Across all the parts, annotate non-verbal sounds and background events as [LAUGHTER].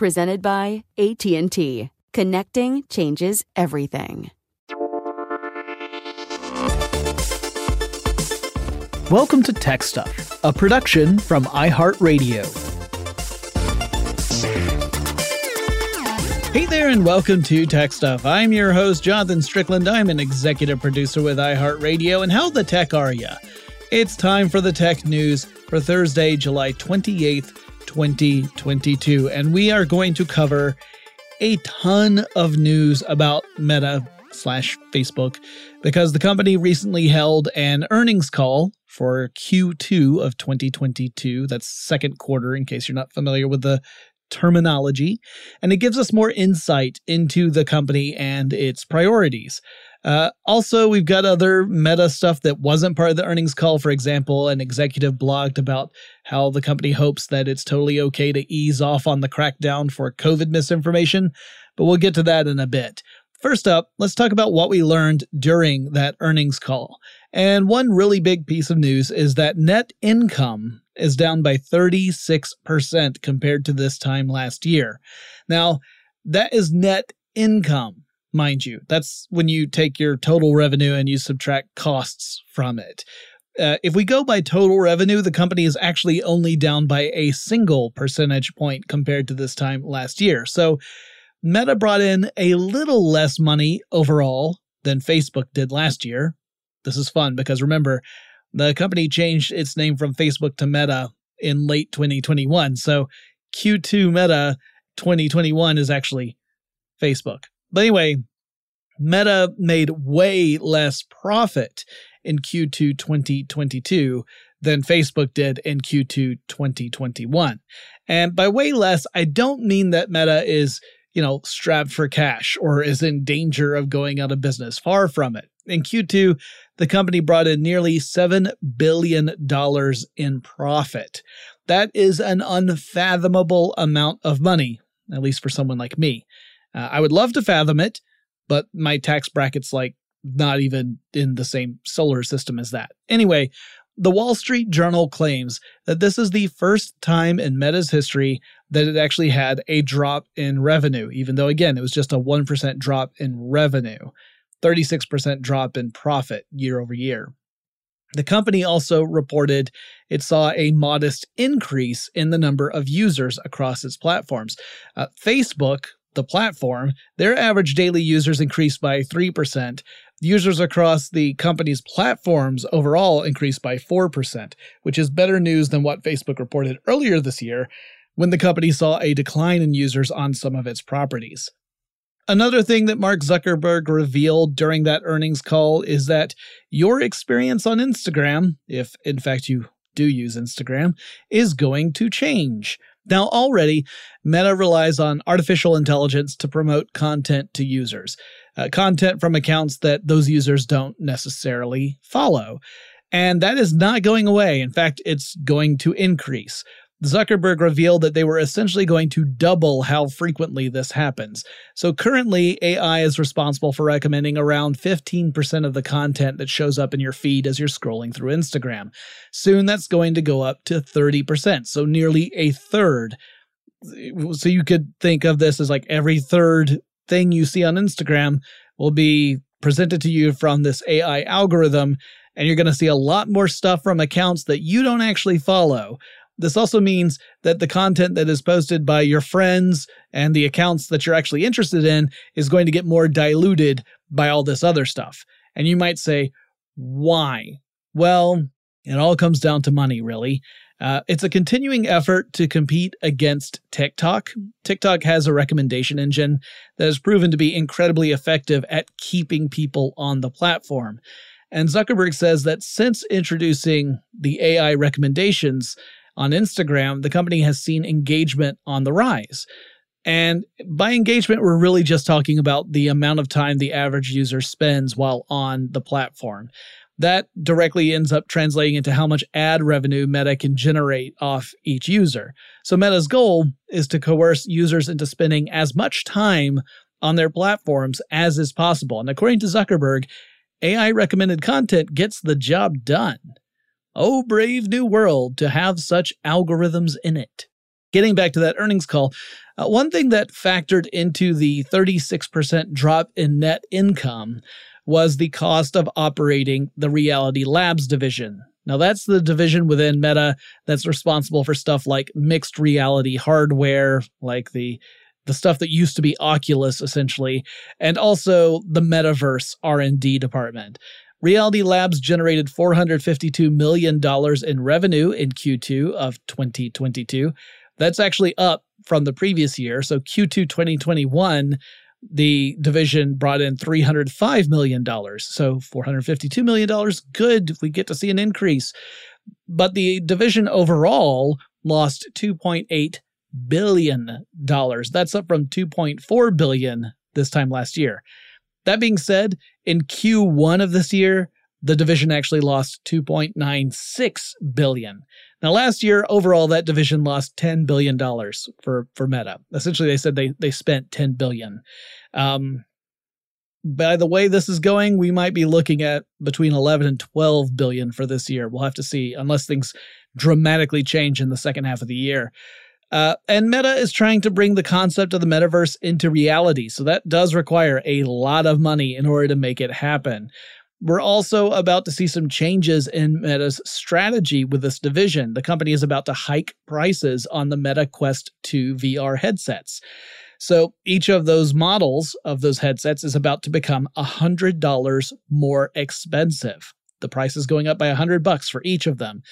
presented by AT&T. Connecting changes everything. Welcome to Tech Stuff, a production from iHeartRadio. Hey there, and welcome to Tech Stuff. I'm your host, Jonathan Strickland. I'm an executive producer with iHeartRadio. And how the tech are ya? It's time for the tech news for Thursday, July 28th, 2022. And we are going to cover a ton of news about Meta slash Facebook because the company recently held an earnings call for Q2 of 2022. That's second quarter, in case you're not familiar with the terminology. And it gives us more insight into the company and its priorities. Uh, also, we've got other meta stuff that wasn't part of the earnings call. For example, an executive blogged about how the company hopes that it's totally okay to ease off on the crackdown for COVID misinformation, but we'll get to that in a bit. First up, let's talk about what we learned during that earnings call. And one really big piece of news is that net income is down by 36% compared to this time last year. Now, that is net income mind you. That's when you take your total revenue and you subtract costs from it. Uh, if we go by total revenue, the company is actually only down by a single percentage point compared to this time last year. So Meta brought in a little less money overall than Facebook did last year. This is fun because remember, the company changed its name from Facebook to Meta in late 2021. So Q2 Meta 2021 is actually Facebook. But anyway, Meta made way less profit in Q2 2022 than Facebook did in Q2 2021. And by way less, I don't mean that Meta is, you know, strapped for cash or is in danger of going out of business. Far from it. In Q2, the company brought in nearly $7 billion in profit. That is an unfathomable amount of money, at least for someone like me. Uh, I would love to fathom it, but my tax bracket's like not even in the same solar system as that. Anyway, The Wall Street Journal claims that this is the first time in Meta's history that it actually had a drop in revenue, even though, again, it was just a 1% drop in revenue, 36% drop in profit year over year. The company also reported it saw a modest increase in the number of users across its platforms. Uh, Facebook, the platform, their average daily users increased by 3%. Users across the company's platforms overall increased by 4%, which is better news than what Facebook reported earlier this year when the company saw a decline in users on some of its properties. Another thing that Mark Zuckerberg revealed during that earnings call is that your experience on Instagram, if in fact you do use Instagram, is going to change. Now, already, Meta relies on artificial intelligence to promote content to users, uh, content from accounts that those users don't necessarily follow. And that is not going away. In fact, it's going to increase. Zuckerberg revealed that they were essentially going to double how frequently this happens. So currently, AI is responsible for recommending around 15% of the content that shows up in your feed as you're scrolling through Instagram. Soon that's going to go up to 30%, so nearly a third. So you could think of this as like every third thing you see on Instagram will be presented to you from this AI algorithm, and you're going to see a lot more stuff from accounts that you don't actually follow. This also means that the content that is posted by your friends and the accounts that you're actually interested in is going to get more diluted by all this other stuff. And you might say, why? Well, it all comes down to money, really. Uh, it's a continuing effort to compete against TikTok. TikTok has a recommendation engine that has proven to be incredibly effective at keeping people on the platform. And Zuckerberg says that since introducing the AI recommendations, on Instagram, the company has seen engagement on the rise. And by engagement, we're really just talking about the amount of time the average user spends while on the platform. That directly ends up translating into how much ad revenue Meta can generate off each user. So, Meta's goal is to coerce users into spending as much time on their platforms as is possible. And according to Zuckerberg, AI recommended content gets the job done. Oh, brave new world to have such algorithms in it. Getting back to that earnings call, uh, one thing that factored into the 36% drop in net income was the cost of operating the Reality Labs division. Now, that's the division within Meta that's responsible for stuff like mixed reality hardware, like the the stuff that used to be Oculus essentially, and also the metaverse R&D department. Reality Labs generated $452 million in revenue in Q2 of 2022. That's actually up from the previous year. So Q2 2021, the division brought in $305 million. So $452 million, good. We get to see an increase. But the division overall lost $2.8 billion. That's up from 2.4 billion this time last year. That being said, in Q1 of this year, the division actually lost 2.96 billion. Now last year overall that division lost 10 billion dollars for for Meta. Essentially they said they they spent 10 billion. Um by the way this is going, we might be looking at between 11 and 12 billion for this year. We'll have to see unless things dramatically change in the second half of the year. Uh, and Meta is trying to bring the concept of the metaverse into reality. So that does require a lot of money in order to make it happen. We're also about to see some changes in Meta's strategy with this division. The company is about to hike prices on the Meta Quest 2 VR headsets. So each of those models of those headsets is about to become $100 more expensive. The price is going up by 100 bucks for each of them.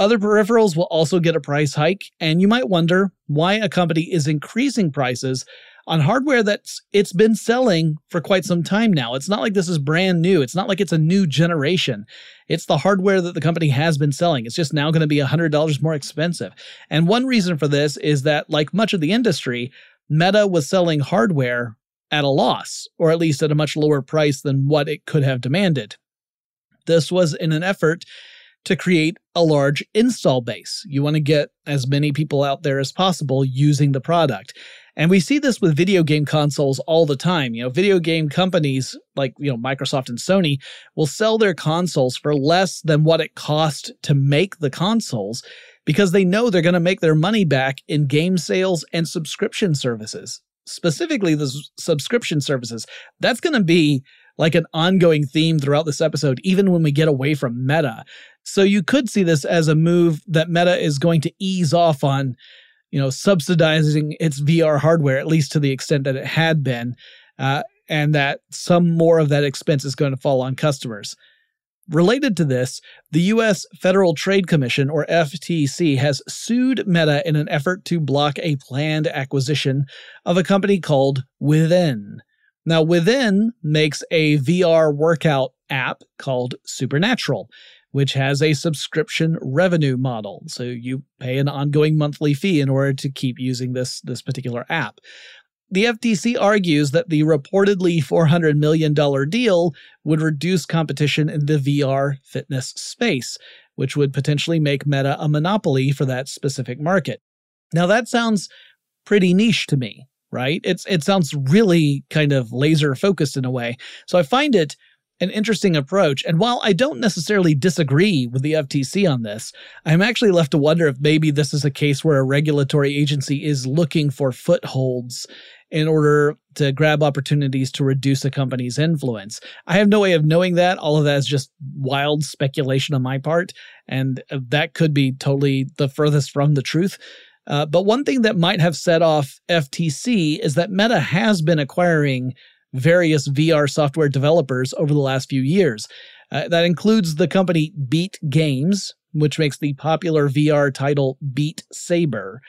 Other peripherals will also get a price hike, and you might wonder why a company is increasing prices on hardware that's it's been selling for quite some time now. It's not like this is brand new. It's not like it's a new generation. It's the hardware that the company has been selling. It's just now going to be $100 more expensive. And one reason for this is that like much of the industry, Meta was selling hardware at a loss, or at least at a much lower price than what it could have demanded. This was in an effort to create a large install base. You want to get as many people out there as possible using the product. And we see this with video game consoles all the time. You know, video game companies like, you know, Microsoft and Sony will sell their consoles for less than what it cost to make the consoles because they know they're going to make their money back in game sales and subscription services. Specifically, the subscription services. That's going to be like an ongoing theme throughout this episode, even when we get away from Meta. So you could see this as a move that Meta is going to ease off on, you know, subsidizing its VR hardware, at least to the extent that it had been, uh, and that some more of that expense is going to fall on customers. Related to this, the U.S. Federal Trade Commission, or FTC, has sued Meta in an effort to block a planned acquisition of a company called Within. Now, Within makes a VR workout app called Supernatural, which has a subscription revenue model. So you pay an ongoing monthly fee in order to keep using this, this particular app. The FTC argues that the reportedly $400 million deal would reduce competition in the VR fitness space, which would potentially make Meta a monopoly for that specific market. Now, that sounds pretty niche to me, right? It's, it sounds really kind of laser focused in a way. So I find it an interesting approach. And while I don't necessarily disagree with the FTC on this, I'm actually left to wonder if maybe this is a case where a regulatory agency is looking for footholds in order to grab opportunities to reduce a company's influence. I have no way of knowing that. All of that is just wild speculation on my part, and uh, that could be totally the furthest from the truth. Uh, but one thing that might have set off FTC is that Meta has been acquiring various VR software developers over the last few years. Uh, that includes the company Beat Games, which makes the popular VR title Beat Saber.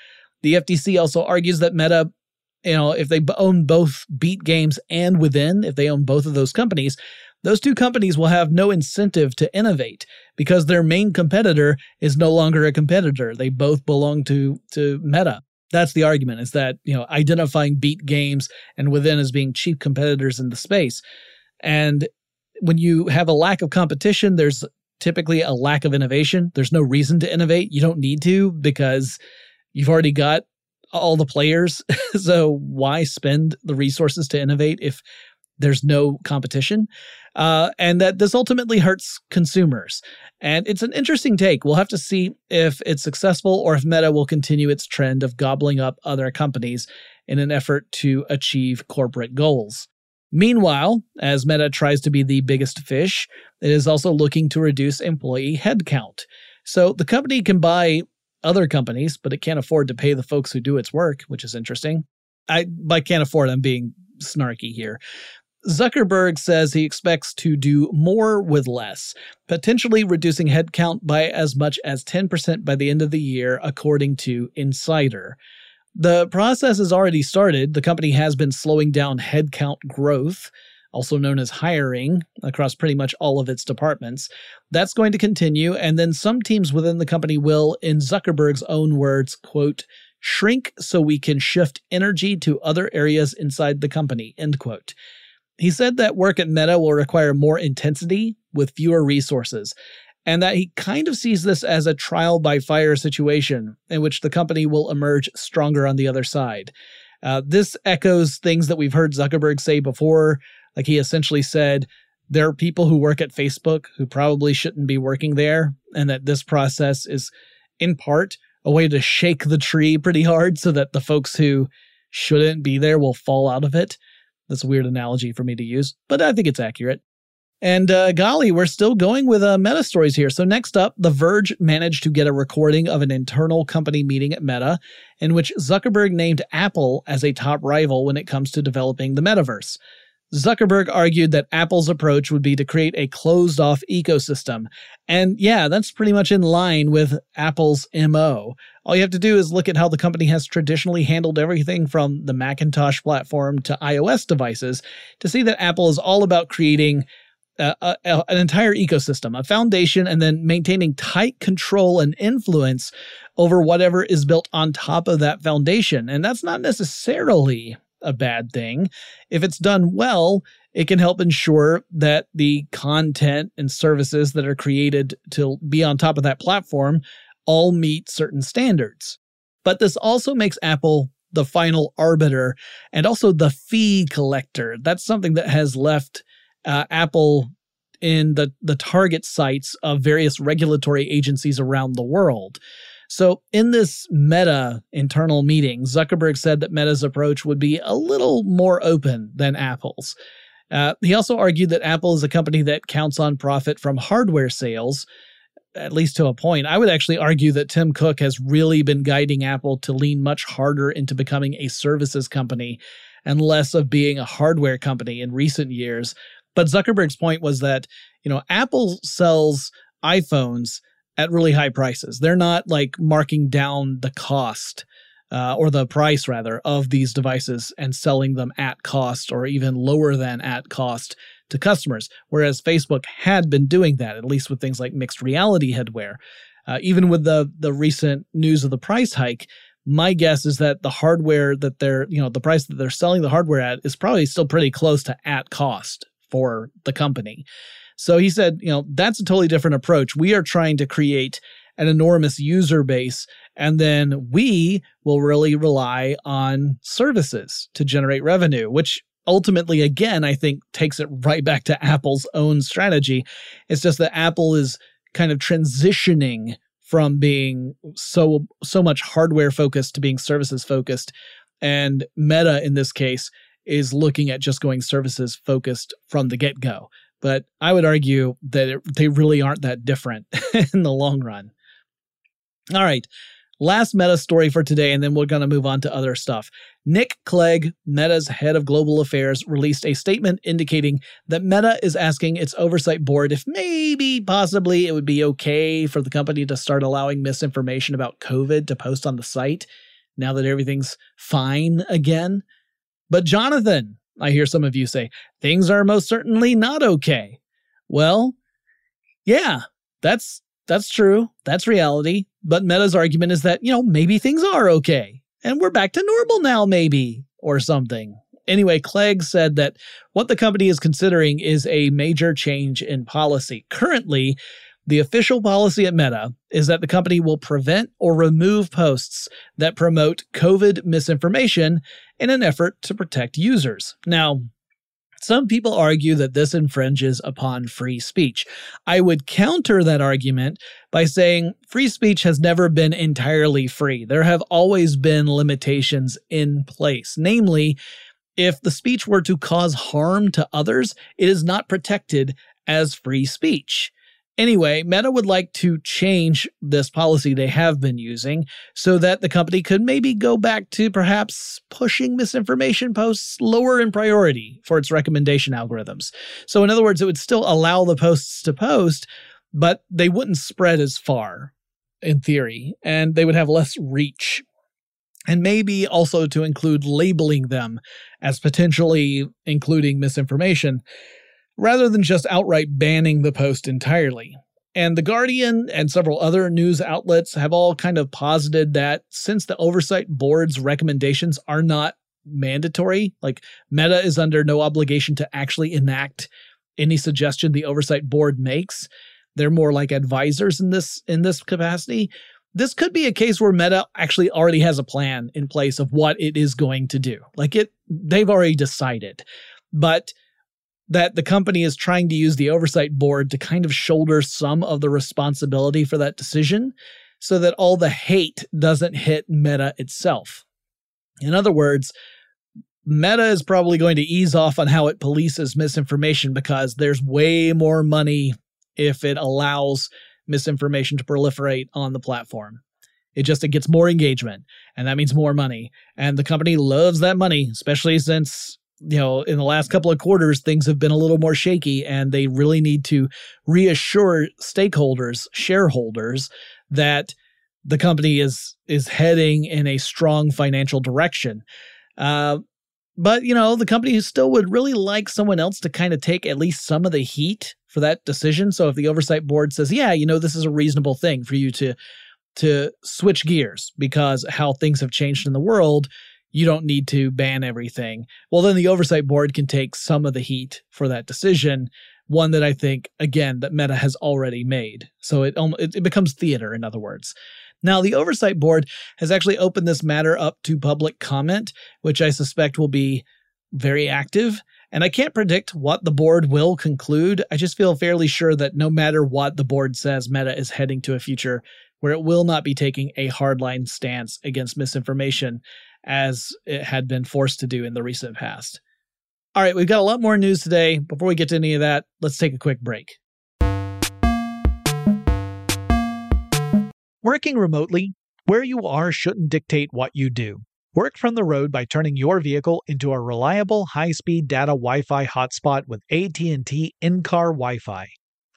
The FTC also argues that Meta, you know, if they own both Beat Games and Within, if they own both of those companies, those two companies will have no incentive to innovate because their main competitor is no longer a competitor. They both belong to to Meta that's the argument is that you know identifying beat games and within as being cheap competitors in the space. And when you have a lack of competition there's typically a lack of innovation. There's no reason to innovate. You don't need to because you've already got all the players. [LAUGHS] So why spend the resources to innovate if there's no competition uh, and that this ultimately hurts consumers. And it's an interesting take. We'll have to see if it's successful or if Meta will continue its trend of gobbling up other companies in an effort to achieve corporate goals. Meanwhile, as Meta tries to be the biggest fish, it is also looking to reduce employee headcount. So the company can buy other companies, but it can't afford to pay the folks who do its work, which is interesting. I by can't afford, I'm being snarky here. Zuckerberg says he expects to do more with less, potentially reducing headcount by as much as 10% by the end of the year, according to Insider. The process has already started. The company has been slowing down headcount growth, also known as hiring, across pretty much all of its departments. That's going to continue, and then some teams within the company will, in Zuckerberg's own words, quote, shrink so we can shift energy to other areas inside the company, end quote. He said that work at Meta will require more intensity with fewer resources, and that he kind of sees this as a trial by fire situation in which the company will emerge stronger on the other side. Uh, this echoes things that we've heard Zuckerberg say before. Like he essentially said, there are people who work at Facebook who probably shouldn't be working there, and that this process is, in part, a way to shake the tree pretty hard so that the folks who shouldn't be there will fall out of it. That's a weird analogy for me to use, but I think it's accurate. And uh, golly, we're still going with uh, Meta stories here. So, next up, The Verge managed to get a recording of an internal company meeting at Meta in which Zuckerberg named Apple as a top rival when it comes to developing the metaverse. Zuckerberg argued that Apple's approach would be to create a closed off ecosystem. And yeah, that's pretty much in line with Apple's MO. All you have to do is look at how the company has traditionally handled everything from the Macintosh platform to iOS devices to see that Apple is all about creating uh, a, a, an entire ecosystem, a foundation, and then maintaining tight control and influence over whatever is built on top of that foundation. And that's not necessarily a bad thing. If it's done well, it can help ensure that the content and services that are created to be on top of that platform all meet certain standards. But this also makes Apple the final arbiter and also the fee collector. That's something that has left uh, Apple in the, the target sights of various regulatory agencies around the world. So, in this Meta internal meeting, Zuckerberg said that Meta's approach would be a little more open than Apple's. Uh, he also argued that Apple is a company that counts on profit from hardware sales, at least to a point. I would actually argue that Tim Cook has really been guiding Apple to lean much harder into becoming a services company and less of being a hardware company in recent years. But Zuckerberg's point was that, you know, Apple sells iPhones at really high prices. They're not like marking down the cost uh, or the price rather of these devices and selling them at cost or even lower than at cost to customers. Whereas Facebook had been doing that, at least with things like mixed reality headwear. Uh, even with the the recent news of the price hike, my guess is that the hardware that they're you know the price that they're selling the hardware at is probably still pretty close to at cost for the company. So he said, you know, that's a totally different approach. We are trying to create an enormous user base, and then we will really rely on services to generate revenue, which ultimately, again, I think takes it right back to Apple's own strategy. It's just that Apple is kind of transitioning from being so so much hardware focused to being services focused and meta in this case is looking at just going services focused from the get-go but I would argue that it, they really aren't that different [LAUGHS] in the long run. All right, last Meta story for today, and then we're going to move on to other stuff. Nick Clegg, Meta's head of global affairs, released a statement indicating that Meta is asking its oversight board if maybe, possibly, it would be okay for the company to start allowing misinformation about COVID to post on the site now that everything's fine again. But Jonathan, I hear some of you say, things are most certainly not okay. Well, yeah, that's that's true. That's reality. But Meta's argument is that, you know, maybe things are okay and we're back to normal now maybe or something. Anyway, Clegg said that what the company is considering is a major change in policy. Currently, the official policy at Meta is that the company will prevent or remove posts that promote COVID misinformation in an effort to protect users. Now, some people argue that this infringes upon free speech. I would counter that argument by saying free speech has never been entirely free. There have always been limitations in place. Namely, if the speech were to cause harm to others, it is not protected as free speech. Anyway, Meta would like to change this policy they have been using so that the company could maybe go back to perhaps pushing misinformation posts lower in priority for its recommendation algorithms. So, in other words, it would still allow the posts to post, but they wouldn't spread as far in theory, and they would have less reach. And maybe also to include labeling them as potentially including misinformation rather than just outright banning the post entirely. And The Guardian and several other news outlets have all kind of posited that since the Oversight Board's recommendations are not mandatory, like Meta is under no obligation to actually enact any suggestion the Oversight Board makes. They're more like advisors in this in this capacity. This could be a case where Meta actually already has a plan in place of what it is going to do. Like it they've already decided. But that the company is trying to use the oversight board to kind of shoulder some of the responsibility for that decision so that all the hate doesn't hit Meta itself. In other words, Meta is probably going to ease off on how it polices misinformation because there's way more money if it allows misinformation to proliferate on the platform. It just it gets more engagement and that means more money. And the company loves that money, especially since you know, in the last couple of quarters, things have been a little more shaky, and they really need to reassure stakeholders, shareholders, that the company is is heading in a strong financial direction. Uh, but you know, the company still would really like someone else to kind of take at least some of the heat for that decision. So if the oversight board says, "Yeah, you know, this is a reasonable thing for you to to switch gears because how things have changed in the world," you don't need to ban everything. Well, then the oversight board can take some of the heat for that decision. One that I think, again, that Meta has already made. So it it, becomes theater, in other words. Now, the Oversight Board has actually opened this matter up to public comment, which I suspect will be very active. And I can't predict what the board will conclude. I just feel fairly sure that no matter what the board says, Meta is heading to a future where it will not be taking a hardline stance against misinformation as it had been forced to do in the recent past. All right, we've got a lot more news today. Before we get to any of that, let's take a quick break. Working remotely, where you are shouldn't dictate what you do. Work from the road by turning your vehicle into a reliable high-speed data Wi-Fi hotspot with AT&T in-car Wi-Fi.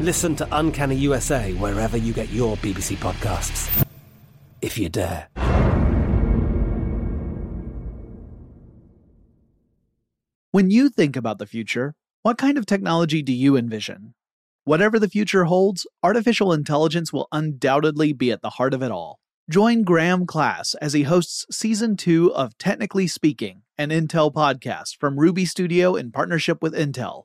Listen to Uncanny USA wherever you get your BBC podcasts, if you dare. When you think about the future, what kind of technology do you envision? Whatever the future holds, artificial intelligence will undoubtedly be at the heart of it all. Join Graham Class as he hosts season two of Technically Speaking, an Intel podcast from Ruby Studio in partnership with Intel.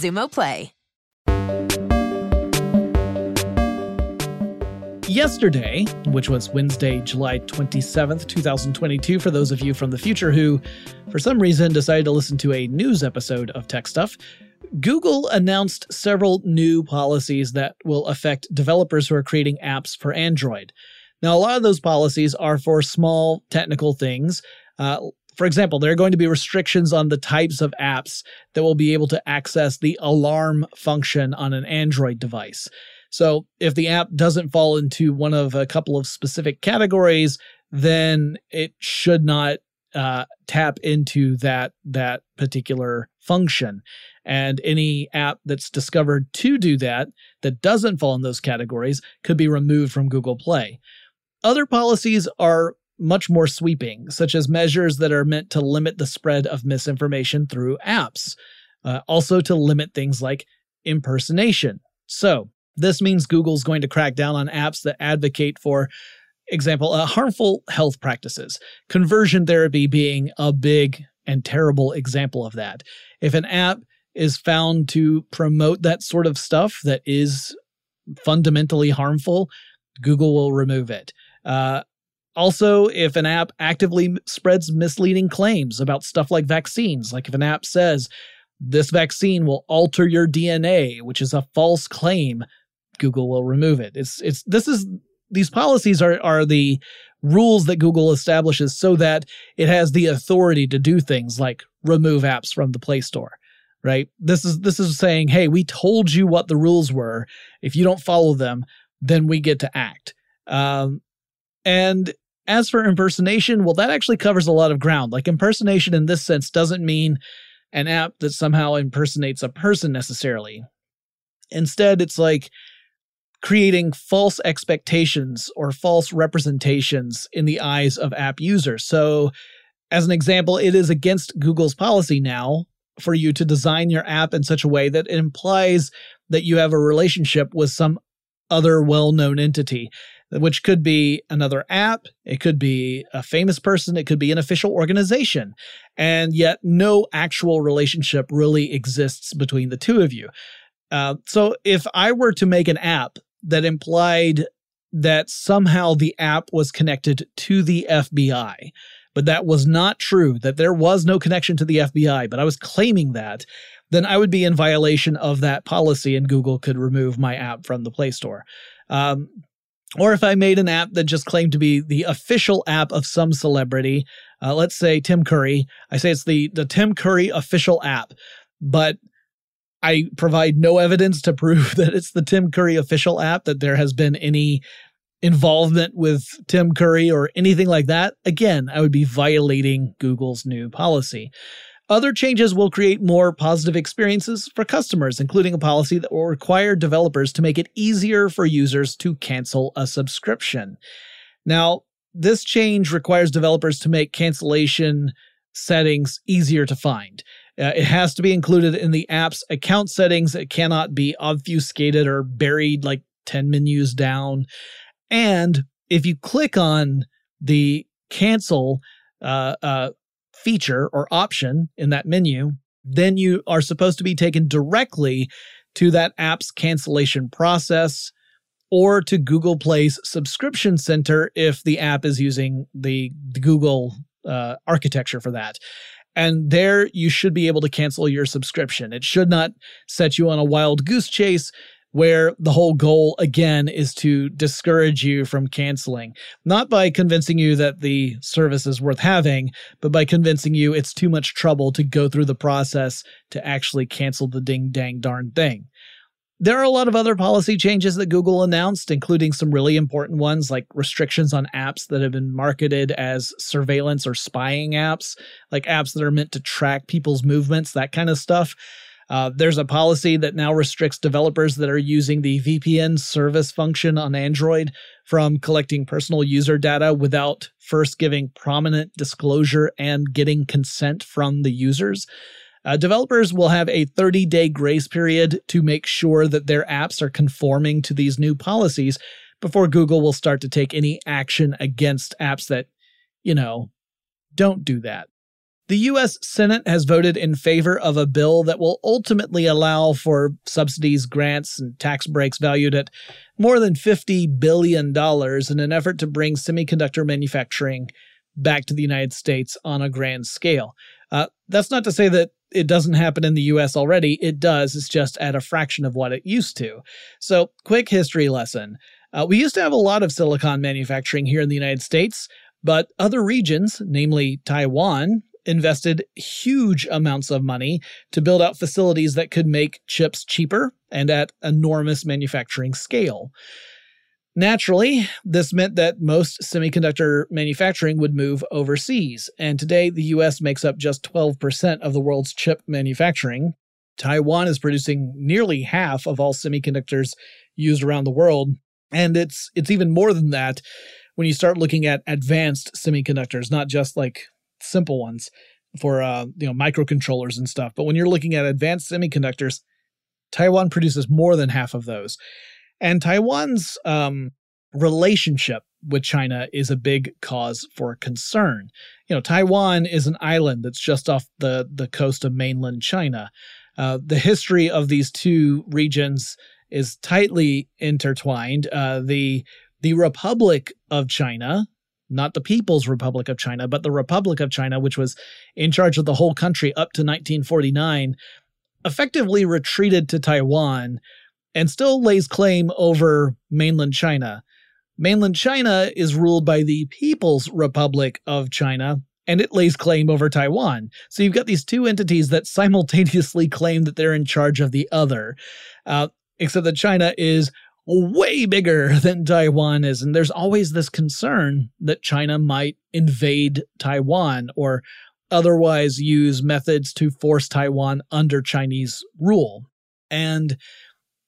Xumo Play. Yesterday, which was Wednesday, July 27th, 2022, for those of you from the future who, for some reason, decided to listen to a news episode of Tech Stuff, Google announced several new policies that will affect developers who are creating apps for Android. Now, a lot of those policies are for small technical things. Uh, for example, there are going to be restrictions on the types of apps that will be able to access the alarm function on an Android device. So, if the app doesn't fall into one of a couple of specific categories, then it should not uh, tap into that that particular function. And any app that's discovered to do that that doesn't fall in those categories could be removed from Google Play. Other policies are much more sweeping, such as measures that are meant to limit the spread of misinformation through apps, uh, also to limit things like impersonation. So, this means Google's going to crack down on apps that advocate for example, uh, harmful health practices, conversion therapy being a big and terrible example of that. If an app is found to promote that sort of stuff that is fundamentally harmful, Google will remove it. Uh, also, if an app actively spreads misleading claims about stuff like vaccines, like if an app says this vaccine will alter your DNA, which is a false claim, Google will remove it. It's it's this is these policies are are the rules that Google establishes so that it has the authority to do things like remove apps from the Play Store. Right? This is this is saying, "Hey, we told you what the rules were. If you don't follow them, then we get to act." Um, and as for impersonation, well, that actually covers a lot of ground. Like impersonation in this sense doesn't mean an app that somehow impersonates a person necessarily. Instead, it's like creating false expectations or false representations in the eyes of app users. So, as an example, it is against Google's policy now for you to design your app in such a way that it implies that you have a relationship with some other well known entity, which could be another app, it could be a famous person, it could be an official organization. And yet, no actual relationship really exists between the two of you. Uh, so, if I were to make an app that implied that somehow the app was connected to the FBI. But that was not true, that there was no connection to the FBI, but I was claiming that, then I would be in violation of that policy and Google could remove my app from the Play Store. Um, or if I made an app that just claimed to be the official app of some celebrity, uh, let's say Tim Curry, I say it's the, the Tim Curry official app, but I provide no evidence to prove [LAUGHS] that it's the Tim Curry official app, that there has been any involvement with Tim Curry or anything like that. Again, I would be violating Google's new policy. Other changes will create more positive experiences for customers, including a policy that will require developers to make it easier for users to cancel a subscription. Now, this change requires developers to make cancellation settings easier to find. Uh, it has to be included in the app's account settings. It cannot be obfuscated or buried like 10 menus down. And if you click on the cancel uh, uh, feature or option in that menu, then you are supposed to be taken directly to that app's cancellation process or to Google Play's subscription center if the app is using the, Google uh, architecture for that. And there you should be able to cancel your subscription. It should not set you on a wild goose chase where the whole goal again is to discourage you from canceling, not by convincing you that the service is worth having, but by convincing you it's too much trouble to go through the process to actually cancel the ding dang darn thing. There are a lot of other policy changes that Google announced, including some really important ones like restrictions on apps that have been marketed as surveillance or spying apps, like apps that are meant to track people's movements, that kind of stuff. Uh, there's a policy that now restricts developers that are using the VPN service function on Android from collecting personal user data without first giving prominent disclosure and getting consent from the users. Uh, developers will have a 30 day grace period to make sure that their apps are conforming to these new policies before Google will start to take any action against apps that, you know, don't do that. The U.S. Senate has voted in favor of a bill that will ultimately allow for subsidies, grants, and tax breaks valued at more than $50 billion in an effort to bring semiconductor manufacturing back to the United States on a grand scale. Uh, that's not to say that it doesn't happen in the US already. It does. It's just at a fraction of what it used to. So, quick history lesson. Uh, we used to have a lot of silicon manufacturing here in the United States, but other regions, namely Taiwan, invested huge amounts of money to build out facilities that could make chips cheaper and at enormous manufacturing scale. Naturally, this meant that most semiconductor manufacturing would move overseas, and today the US makes up just 12% of the world's chip manufacturing. Taiwan is producing nearly half of all semiconductors used around the world, and it's it's even more than that when you start looking at advanced semiconductors, not just like simple ones for uh, you know microcontrollers and stuff, but when you're looking at advanced semiconductors, Taiwan produces more than half of those. And Taiwan's um, relationship with China is a big cause for concern. You know, Taiwan is an island that's just off the, the coast of mainland China. Uh, the history of these two regions is tightly intertwined. Uh, the the Republic of China, not the People's Republic of China, but the Republic of China, which was in charge of the whole country up to 1949, effectively retreated to Taiwan and still lays claim over mainland China. Mainland China is ruled by the People's Republic of China, and it lays claim over Taiwan. So you've got these two entities that simultaneously claim that they're in charge of the other, uh, except that China is way bigger [LAUGHS] than Taiwan is. And there's always this concern that China might invade Taiwan or otherwise use methods to force Taiwan under Chinese rule. And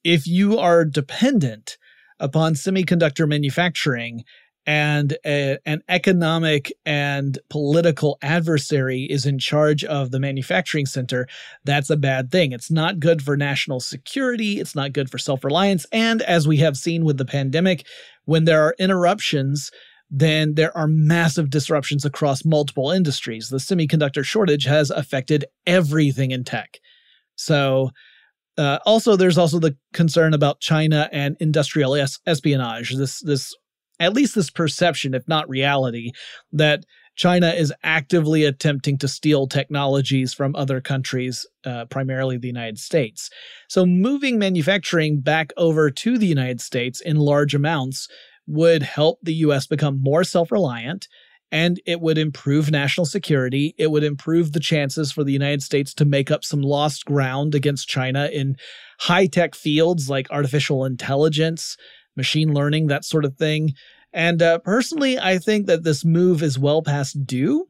if you are dependent upon semiconductor manufacturing and a, an economic and political adversary is in charge of the manufacturing center, that's a bad thing. It's not good for national security. It's not good for self reliance. And as we have seen with the pandemic, when there are interruptions, then there are massive disruptions across multiple industries. The semiconductor shortage has affected everything in tech. So, uh, also, there's also the concern about China and industrial es- espionage. This this at least this perception, if not reality, that China is actively attempting to steal technologies from other countries, uh, primarily the United States. So, moving manufacturing back over to the United States in large amounts would help the US become more self reliant and it would improve national security. It would improve the chances for the United States to make up some lost ground against China in high tech fields like artificial intelligence, machine learning, that sort of thing. And uh, personally, I think that this move is well past due.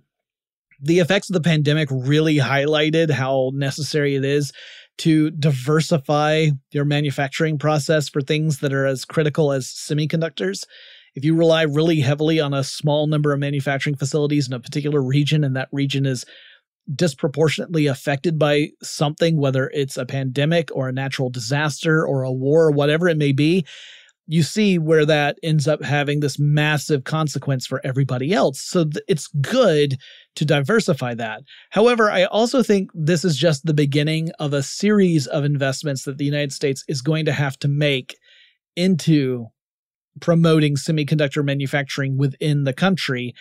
The effects of the pandemic really highlighted how necessary it is to diversify your manufacturing process for things that are as critical as semiconductors. If you rely really heavily on a small number of manufacturing facilities in a particular region, and that region is disproportionately affected by something, whether it's a pandemic or a natural disaster or a war or whatever it may be, you see where that ends up having this massive consequence for everybody else. So th- it's good to diversify that. However, I also think this is just the beginning of a series of investments that the United States is going to have to make into promoting semiconductor manufacturing within the country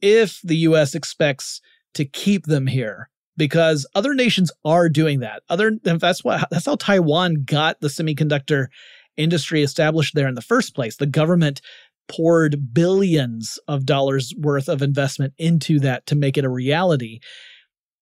if the US expects to keep them here because other nations are doing that. Other that's what that's how Taiwan got the semiconductor industry established there in the first place. The government poured billions of dollars worth of investment into that to make it a reality.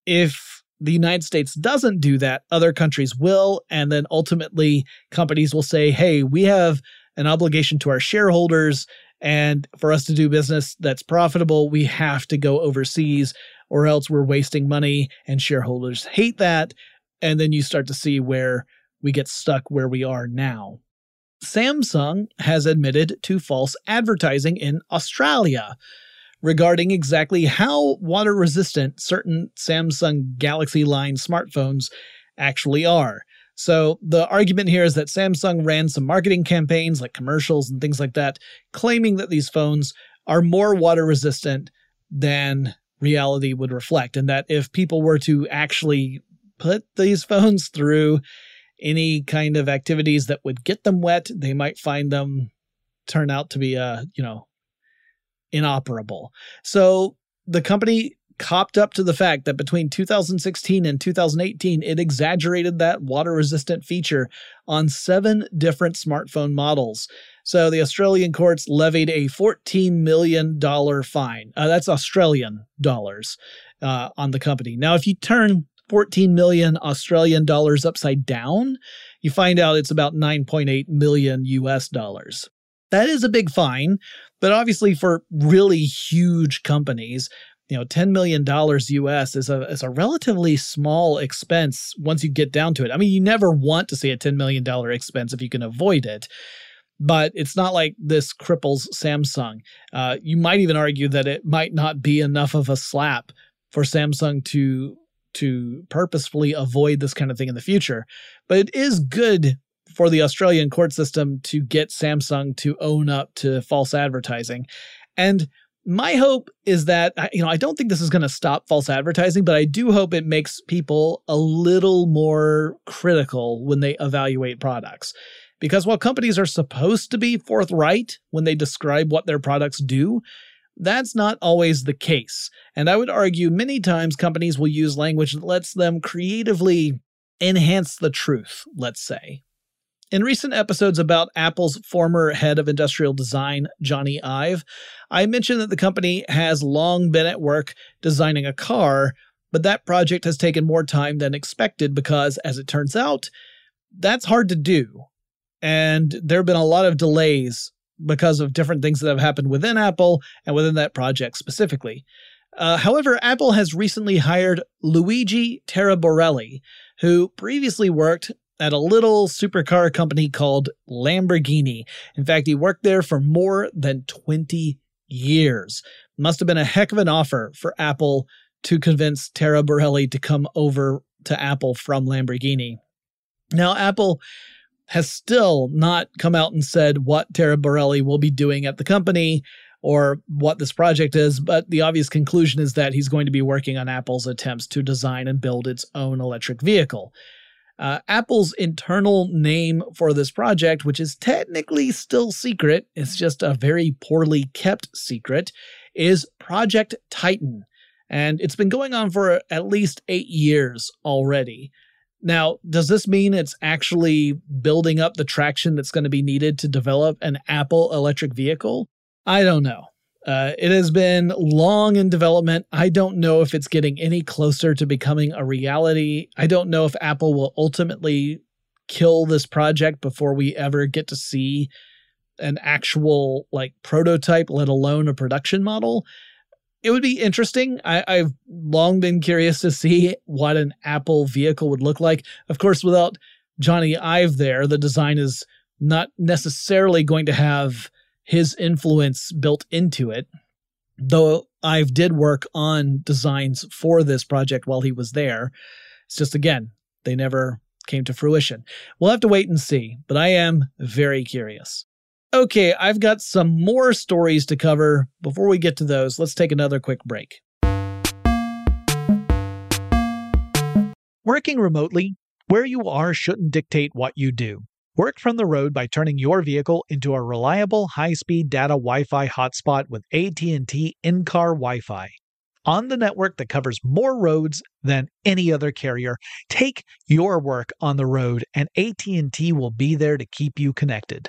If the United States doesn't do that, other countries will. And then ultimately, companies will say, hey, we have an obligation to our shareholders. And for us to do business that's profitable, we have to go overseas, or else we're wasting money, and shareholders hate that. And then you start to see where we get stuck where we are now. Samsung has admitted to false advertising in Australia regarding exactly how water resistant certain Samsung Galaxy line smartphones actually are. So, the argument here is that Samsung ran some marketing campaigns like commercials and things like that, claiming that these phones are more water resistant than reality would reflect, and that if people were to actually put these phones through any kind of activities that would get them wet, they might find them turn out to be, uh, you know, inoperable. So the company copped up to the fact that between 2016 and 2018, it exaggerated that water resistant feature on seven different smartphone models. So the Australian courts levied a $14 million fine. Uh, that's Australian dollars uh, on the company. Now, if you turn 14 million Australian dollars upside down, you find out it's about 9.8 million US dollars. That is a big fine, but obviously for really huge companies, you know, $10 million US is a, is a relatively small expense once you get down to it. I mean, you never want to see a $10 million expense if you can avoid it but it's not like this cripples Samsung. Uh, you might even argue that it might not be enough of a slap for Samsung to to purposefully avoid this kind of thing in the future. But it is good for the Australian court system to get Samsung to own up to false advertising. And my hope is that you know I don't think this is going to stop false advertising, but I do hope it makes people a little more critical when they evaluate products. Because while companies are supposed to be forthright when they describe what their products do, that's not always the case. And I would argue many times companies will use language that lets them creatively enhance the truth, let's say. In recent episodes about Apple's former head of industrial design, Jony Ive, I mentioned that the company has long been at work designing a car, but that project has taken more time than expected because, as it turns out, that's hard to do. And there have been a lot of delays because of different things that have happened within Apple and within that project specifically. Uh, however, Apple has recently hired Luigi Taraborelli, who previously worked at a little supercar company called Lamborghini. In fact, he worked there for more than 20 years. Must have been a heck of an offer for Apple to convince Taraborelli to come over to Apple from Lamborghini. Now, Apple has still not come out and said what Taraborelli will be doing at the company or what this project is, but the obvious conclusion is that he's going to be working on Apple's attempts to design and build its own electric vehicle. Uh, Apple's internal name for this project, which is technically still secret, it's just a very poorly kept secret, is Project Titan. And it's been going on for at least eight years already. Now, does this mean it's actually building up the traction that's going to be needed to develop an Apple electric vehicle? I don't know. Uh, it has been long in development. I don't know if it's getting any closer to becoming a reality. I don't know if Apple will ultimately kill this project before we ever get to see an actual like prototype, let alone a production model. It would be interesting. I, I've long been curious to see what an Apple vehicle would look like. Of course, without Jony Ive there, the design is not necessarily going to have his influence built into it. Though Ive did work on designs for this project while he was there. It's just, again, they never came to fruition. We'll have to wait and see, but I am very curious. Okay, I've got some more stories to cover. Before we get to those, let's take another quick break. Working remotely, where you are shouldn't dictate what you do. Work from the road by turning your vehicle into a reliable high-speed data Wi-Fi hotspot with AT&T in-car Wi-Fi. On the network that covers more roads than any other carrier, take your work on the road and AT&T will be there to keep you connected.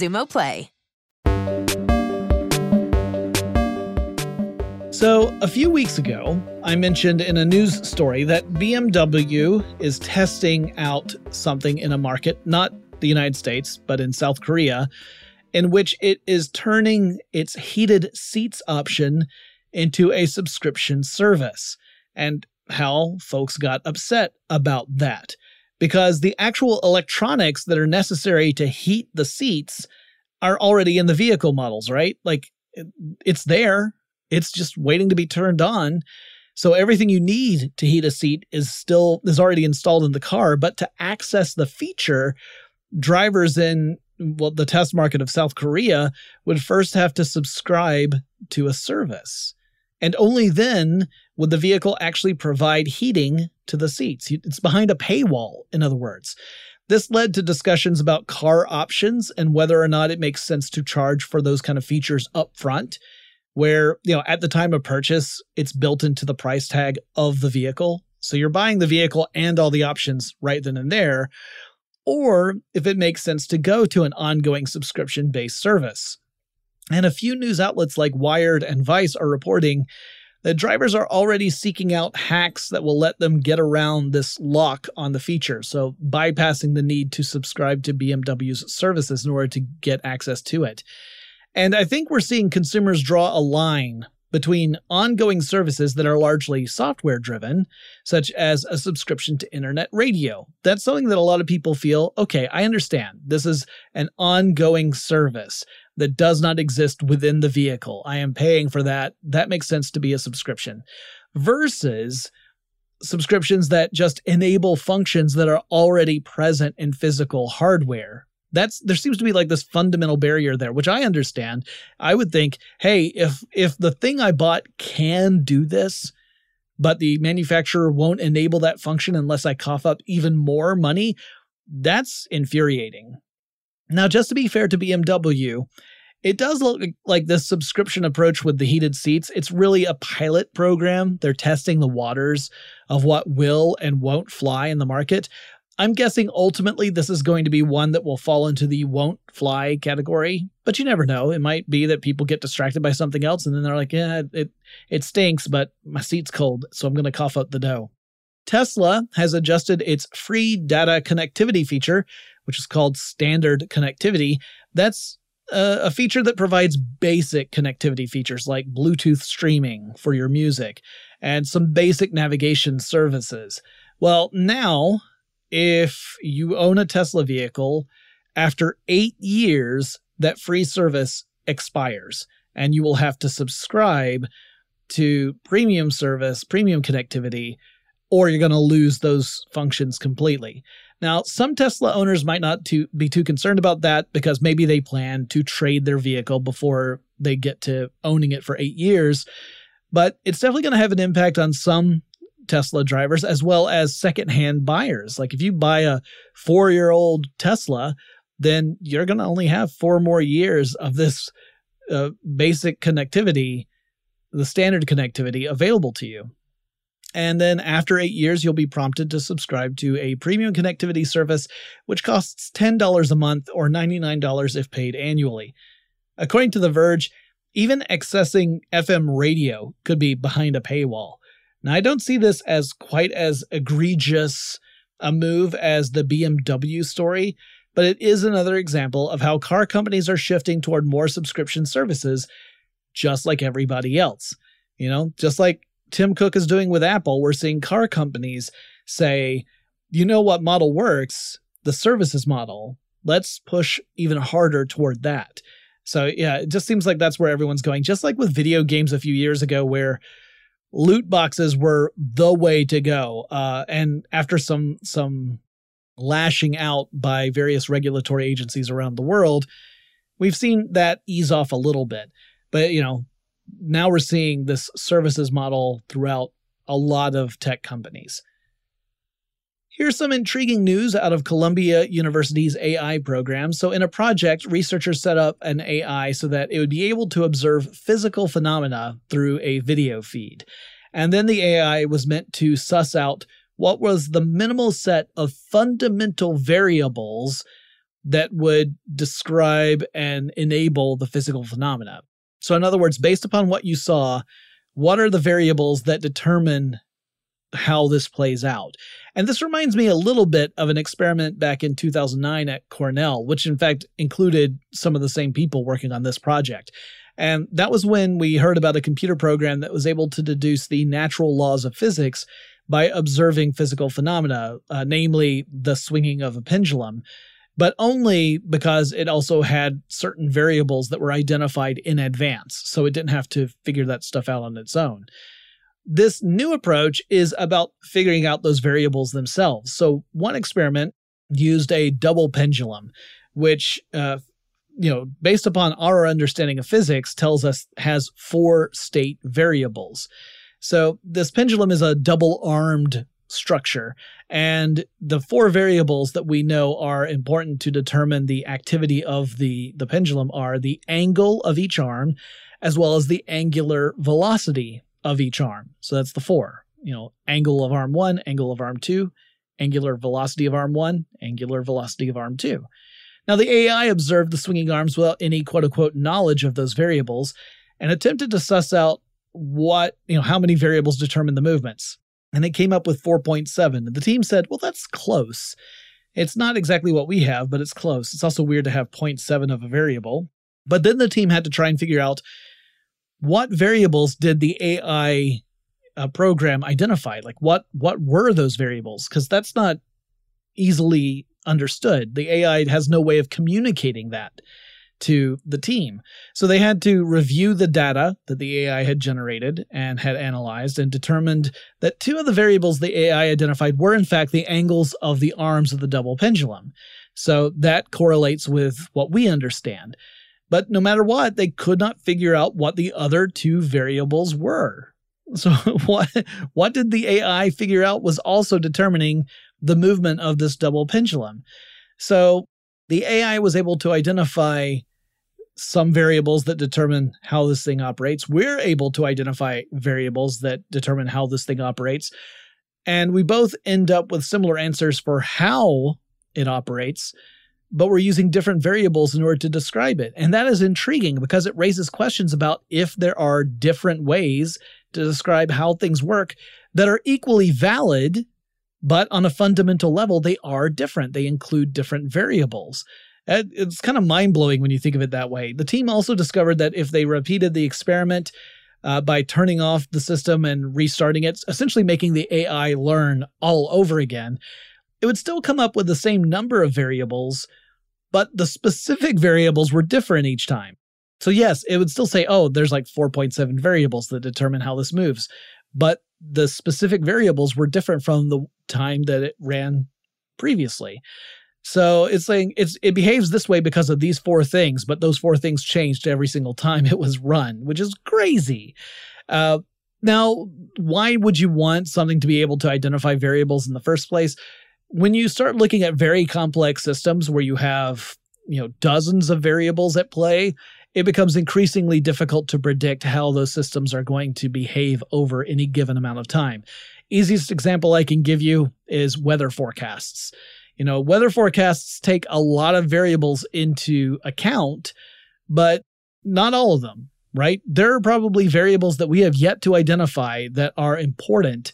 Xumo Play. So, a few weeks ago, I mentioned in a news story that BMW is testing out something in a market, not the United States, but in South Korea, in which it is turning its heated seats option into a subscription service. And how folks got upset about that. Because the actual electronics that are necessary to heat the seats are already in the vehicle models, right? Like it's there, it's just waiting to be turned on. So everything you need to heat a seat is still is already installed in the car, but to access the feature, drivers in well the test market of South Korea would first have to subscribe to a service. And only then would the vehicle actually provide heating to the seats. It's behind a paywall, in other words. This led to discussions about car options and whether or not it makes sense to charge for those kind of features up front, where, you know, at the time of purchase, it's built into the price tag of the vehicle. So you're buying the vehicle and all the options right then and there. Or if it makes sense to go to an ongoing subscription based service. And a few news outlets like Wired and Vice are reporting that drivers are already seeking out hacks that will let them get around this lock on the feature, so bypassing the need to subscribe to BMW's services in order to get access to it. And I think we're seeing consumers draw a line between ongoing services that are largely software driven, such as a subscription to internet radio. That's something that a lot of people feel okay, I understand. This is an ongoing service that does not exist within the vehicle. I am paying for that. That makes sense to be a subscription. Versus subscriptions that just enable functions that are already present in physical hardware. That's there seems to be like this fundamental barrier there, which I understand. I would think, hey, if if the thing I bought can do this, but the manufacturer won't enable that function unless I cough up even more money, that's infuriating. Now, just to be fair to BMW, it does look like this subscription approach with the heated seats, it's really a pilot program. They're testing the waters of what will and won't fly in the market. I'm guessing ultimately this is going to be one that will fall into the won't fly category, but you never know. It might be that people get distracted by something else and then they're like, "Yeah, it it stinks, but my seat's cold, so I'm going to cough up the dough." Tesla has adjusted its free data connectivity feature, which is called standard connectivity. That's a feature that provides basic connectivity features like Bluetooth streaming for your music and some basic navigation services. Well, now, if you own a Tesla vehicle, after eight years, that free service expires and you will have to subscribe to premium service, premium connectivity, or you're going to lose those functions completely. Now, some Tesla owners might not be too concerned about that because maybe they plan to trade their vehicle before they get to owning it for eight years. But it's definitely going to have an impact on some Tesla drivers as well as secondhand buyers. Like if you buy a four year old Tesla, then you're going to only have four more years of this uh, basic connectivity, the standard connectivity available to you. And then after eight years, you'll be prompted to subscribe to a premium connectivity service, which costs $10 a month or $99 if paid annually. According to The Verge, even accessing FM radio could be behind a paywall. Now, I don't see this as quite as egregious a move as the BMW story, but it is another example of how car companies are shifting toward more subscription services, just like everybody else. You know, just like Tim Cook is doing with Apple, we're seeing car companies say, you know what model works? The services model. Let's push even harder toward that. So, yeah, it just seems like that's where everyone's going. Just like with video games a few years ago, where loot boxes were the way to go. Uh, and after some some lashing out by various regulatory agencies around the world, We've seen that ease off a little bit, but you know, now we're seeing this services model throughout a lot of tech companies. Here's some intriguing news out of Columbia University's AI program. So, in a project, researchers set up an AI so that it would be able to observe physical phenomena through a video feed. And then the AI was meant to suss out what was the minimal set of fundamental variables that would describe and enable the physical phenomena. So, in other words, based upon what you saw, what are the variables that determine how this plays out? And this reminds me a little bit of an experiment back in 2009 at Cornell, which in fact included some of the same people working on this project. And that was when we heard about a computer program that was able to deduce the natural laws of physics by observing physical phenomena, uh, namely the swinging of a pendulum, but only because it also had certain variables that were identified in advance. So it didn't have to figure that stuff out on its own. This new approach is about figuring out those variables themselves. So one experiment used a double pendulum, which, uh, you know, based upon our understanding of physics, tells us has four state variables. So this pendulum is a double armed structure. And the four variables that we know are important to determine the activity of the, the pendulum are the angle of each arm, as well as the angular velocity of each arm. So that's the four. You know, angle of arm one, angle of arm two, angular velocity of arm one, angular velocity of arm two. Now, the AI observed the swinging arms without any quote unquote knowledge of those variables and attempted to suss out what, you know, how many variables determine the movements. And it came up with 4.7. The team said, well, that's close. It's not exactly what we have, but it's close. It's also weird to have 0.7 of a variable. But then the team had to try and figure out what variables did the AI uh, program identify? Like what what were those variables? Because that's not easily understood. The AI has no way of communicating that to the team. So they had to review the data that the AI had generated and had analyzed and determined that two of the variables the AI identified were in fact the angles of the arms of the double pendulum. So that correlates with what we understand. But no matter what, they could not figure out what the other two variables were. So [LAUGHS] what what did the AI figure out was also determining the movement of this double pendulum. So the AI was able to identify some variables that determine how this thing operates. We're able to identify variables that determine how this thing operates. And we both end up with similar answers for how it operates but we're using different variables in order to describe it. And that is intriguing because it raises questions about if there are different ways to describe how things work that are equally valid, but on a fundamental level, they are different. They include different variables. It's kind of mind blowing when you think of it that way. The team also discovered that if they repeated the experiment, uh, by turning off the system and restarting it, essentially making the AI learn all over again, it would still come up with the same number of variables, but the specific variables were different each time. So, yes, it would still say, oh, there's like 4.7 variables that determine how this moves. But the specific variables were different from the time that it ran previously. So it's saying it's it behaves this way because of these four things, but those four things changed every single time [LAUGHS] it was run, which is crazy. Uh, now, why would you want something to be able to identify variables in the first place? when you start looking at very complex systems where you have you know dozens of variables at play it becomes increasingly difficult to predict how those systems are going to behave over any given amount of time easiest example i can give you is weather forecasts you know weather forecasts take a lot of variables into account but not all of them right there are probably variables that we have yet to identify that are important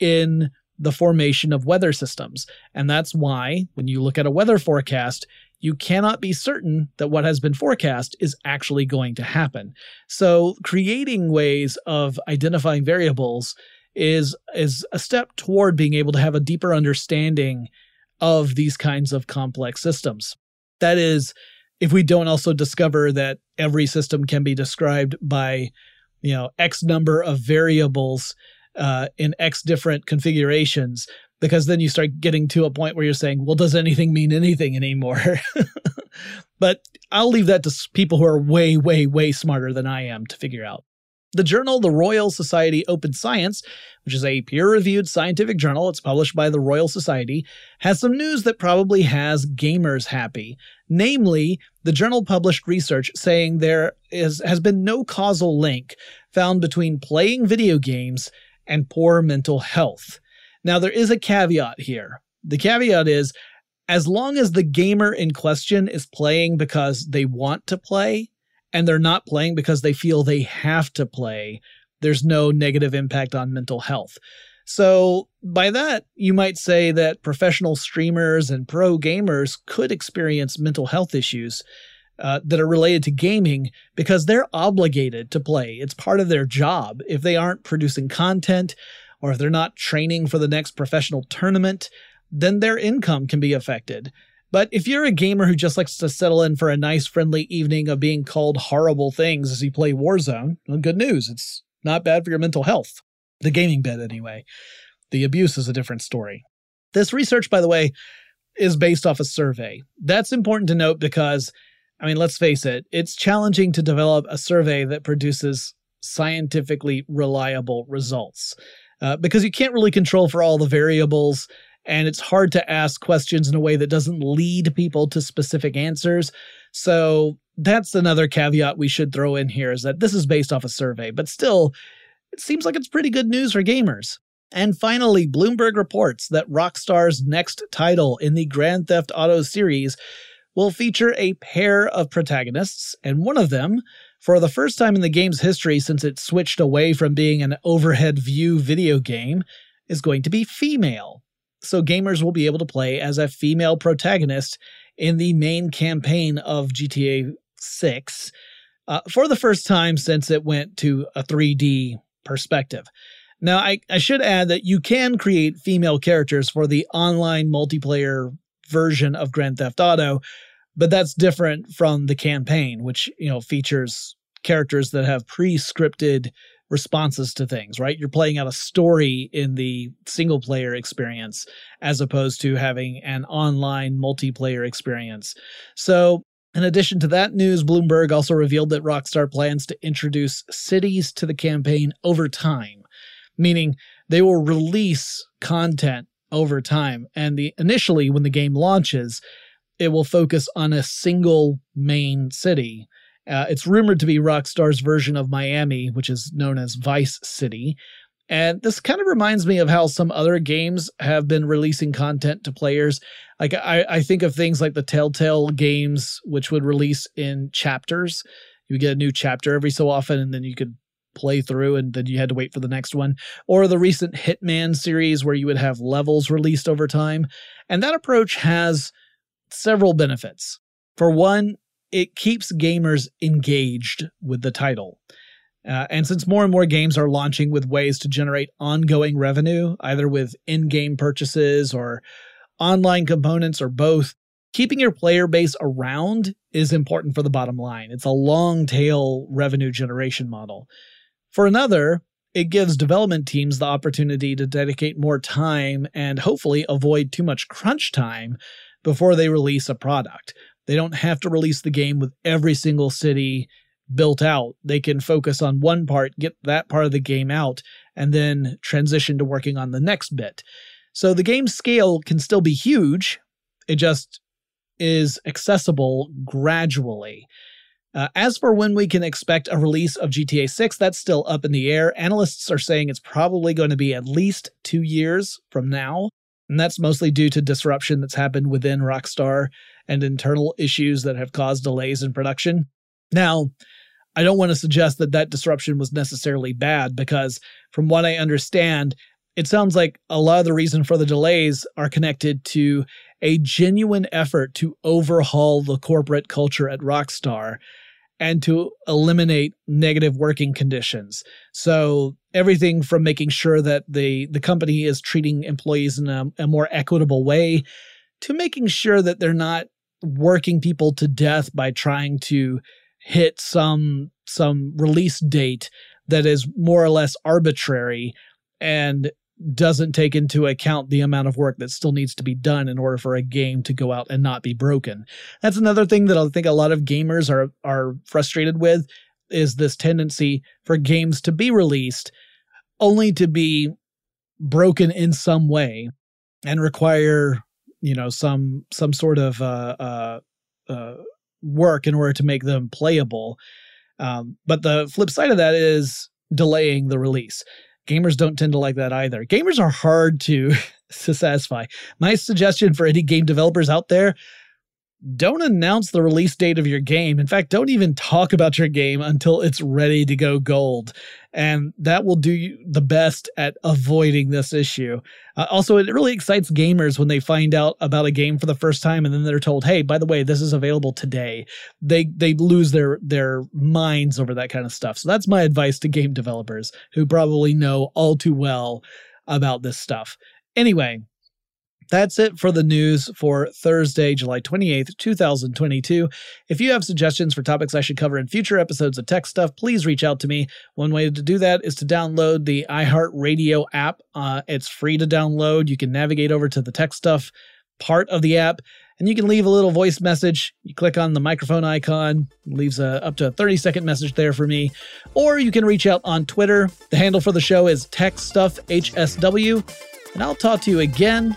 in the formation of weather systems. And that's why, when you look at a weather forecast, you cannot be certain that what has been forecast is actually going to happen. So, creating ways of identifying variables is, is a step toward being able to have a deeper understanding of these kinds of complex systems. That is, if we don't also discover that every system can be described by, you know, X number of variables uh, in X different configurations, because then you start getting to a point where you're saying, well, does anything mean anything anymore? [LAUGHS] but I'll leave that to people who are way, way, way smarter than I am to figure out. The journal, the Royal Society Open Science, which is a peer reviewed scientific journal, it's published by the Royal Society, has some news that probably has gamers happy. Namely, the journal published research saying there is, has been no causal link found between playing video games and poor mental health. Now, there is a caveat here. The caveat is as long as the gamer in question is playing because they want to play and they're not playing because they feel they have to play, there's no negative impact on mental health. So, by that, you might say that professional streamers and pro gamers could experience mental health issues uh, that are related to gaming because they're obligated to play. It's part of their job. If they aren't producing content or if they're not training for the next professional tournament, then their income can be affected. But if you're a gamer who just likes to settle in for a nice, friendly evening of being called horrible things as you play Warzone, well, good news. It's not bad for your mental health. The gaming bed, anyway. The abuse is a different story. This research, by the way, is based off a survey. That's important to note because, I mean, let's face it, it's challenging to develop a survey that produces scientifically reliable results uh, because you can't really control for all the variables and it's hard to ask questions in a way that doesn't lead people to specific answers. So that's another caveat we should throw in here is that this is based off a survey, but still, it seems like it's pretty good news for gamers. And finally, Bloomberg reports that Rockstar's next title in the Grand Theft Auto series will feature a pair of protagonists, and one of them, for the first time in the game's history since it switched away from being an overhead view video game, is going to be female so gamers will be able to play as a female protagonist in the main campaign of GTA 6 uh, for the first time since it went to a 3D perspective. Now, I, I should add that you can create female characters for the online multiplayer version of Grand Theft Auto, but that's different from the campaign, which you know features characters that have pre-scripted responses to things, right? You're playing out a story in the single player experience as opposed to having an online multiplayer experience. So, in addition to that news, Bloomberg also revealed that Rockstar plans to introduce cities to the campaign over time, meaning they will release content over time. And the initially when the game launches, it will focus on a single main city uh, it's rumored to be Rockstar's version of Miami, which is known as Vice City. And this kind of reminds me of how some other games have been releasing content to players. Like I, I think of things like the Telltale games, which would release in chapters. You get a new chapter every so often, and then you could play through, and then you had to wait for the next one. Or the recent Hitman series, where you would have levels released over time. And that approach has several benefits. For one, it keeps gamers engaged with the title. Uh, and since more and more games are launching with ways to generate ongoing revenue, either with in game purchases or online components or both, keeping your player base around is important for the bottom line. It's a long tail revenue generation model. For another, it gives development teams the opportunity to dedicate more time and hopefully avoid too much crunch time before they release a product. They don't have to release the game with every single city built out. They can focus on one part, get that part of the game out, and then transition to working on the next bit. So the game scale can still be huge. It just is accessible gradually. Uh, as for when we can expect a release of GTA 6, that's still up in the air. Analysts are saying it's probably going to be at least two years from now. And that's mostly due to disruption that's happened within Rockstar and internal issues that have caused delays in production. Now, I don't want to suggest that that disruption was necessarily bad because, from what I understand, it sounds like a lot of the reason for the delays are connected to a genuine effort to overhaul the corporate culture at Rockstar and to eliminate negative working conditions. So everything from making sure that the the company is treating employees in a, a more equitable way to making sure that they're not working people to death by trying to hit some some release date that is more or less arbitrary and doesn't take into account the amount of work that still needs to be done in order for a game to go out and not be broken. That's another thing that I think a lot of gamers are are frustrated with is this tendency for games to be released only to be broken in some way and require you know some some sort of uh, uh, uh, work in order to make them playable. Um, but the flip side of that is delaying the release. Gamers don't tend to like that either. Gamers are hard to [LAUGHS] to satisfy. My suggestion for any game developers out there don't announce the release date of your game. In fact, don't even talk about your game until it's ready to go gold. And that will do you the best at avoiding this issue. Uh, also, it really excites gamers when they find out about a game for the first time and then they're told, "Hey, by the way, this is available today." They they lose their their minds over that kind of stuff. So that's my advice to game developers who probably know all too well about this stuff. Anyway, that's it for the news for Thursday, July 28th, 2022. If you have suggestions for topics I should cover in future episodes of Tech Stuff, please reach out to me. One way to do that is to download the iHeartRadio app. Uh, it's free to download. You can navigate over to the Tech Stuff part of the app and you can leave a little voice message. You click on the microphone icon, leaves a, up to a 30 second message there for me. Or you can reach out on Twitter. The handle for the show is TechStuffHSW. And I'll talk to you again